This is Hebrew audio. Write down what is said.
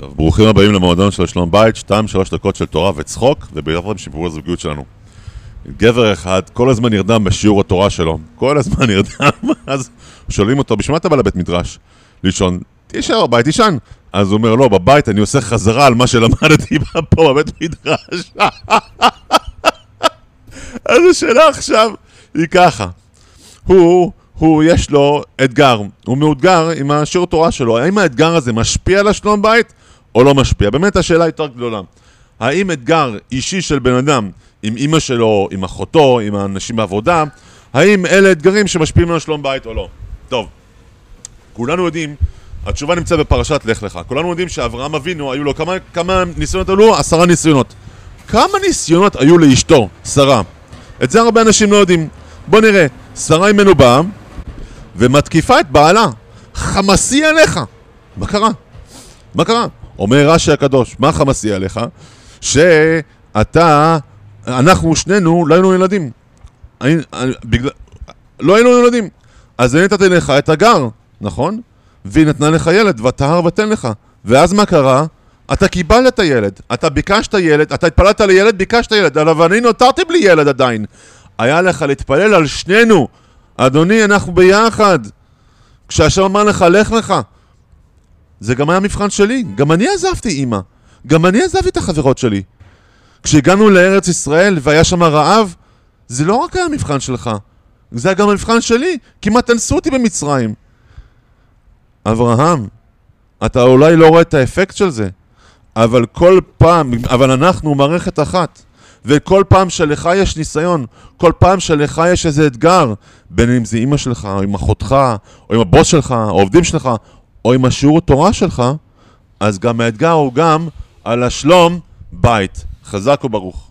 טוב, ברוכים הבאים למועדון של שלום בית, שתיים, שלוש דקות של תורה וצחוק, עם שיפור הזוגיות שלנו. גבר אחד כל הזמן נרדם בשיעור התורה שלו, כל הזמן נרדם, אז שואלים אותו, בשביל מה אתה בא לבית מדרש? לישון, תישאר בבית, תישן. אז הוא אומר, לא, בבית אני עושה חזרה על מה שלמדתי פה בבית מדרש. אז השאלה עכשיו היא ככה, הוא, הוא, יש לו אתגר, הוא מאותגר עם השיעור תורה שלו, האם האתגר הזה משפיע על השלום בית או לא משפיע? באמת השאלה יותר גדולה. האם אתגר אישי של בן אדם עם אימא שלו, עם אחותו, עם האנשים בעבודה, האם אלה אתגרים שמשפיעים על שלום בית או לא? טוב, כולנו יודעים, התשובה נמצאת בפרשת לך לך. כולנו יודעים שאברהם אבינו, היו לו כמה, כמה ניסיונות היו לו? עשרה ניסיונות. כמה ניסיונות היו לאשתו, שרה? את זה הרבה אנשים לא יודעים. בוא נראה, שרה ממנו באה ומתקיפה את בעלה. חמסי עליך. מה קרה? מה קרה? אומר רש"י הקדוש, מה חמסי עליך? שאתה, אנחנו שנינו לא היינו ילדים. אני, אני, בגלל, לא היינו ילדים. אז אני נתתי לך את הגר, נכון? והיא נתנה לך ילד, ותהר ותן לך. ואז מה קרה? אתה קיבלת את הילד, אתה ביקשת ילד, אתה התפללת לילד, ביקשת ילד, אבל אני נותרתי בלי ילד עדיין. היה לך להתפלל על שנינו. אדוני, אנחנו ביחד. כשהשם אמר לך, לך לך. זה גם היה מבחן שלי. גם אני עזבתי אימא. גם אני עזבתי את החברות שלי. כשהגענו לארץ ישראל והיה שם רעב, זה לא רק היה מבחן שלך, זה היה גם המבחן שלי. כמעט אנסו אותי במצרים. אברהם, אתה אולי לא רואה את האפקט של זה, אבל כל פעם, אבל אנחנו מערכת אחת. וכל פעם שלך יש ניסיון, כל פעם שלך יש איזה אתגר, בין אם זה אימא שלך, או עם אחותך, או עם הבוס שלך, או עובדים שלך, או עם השיעור תורה שלך, אז גם האתגר הוא גם על השלום בית. חזק וברוך.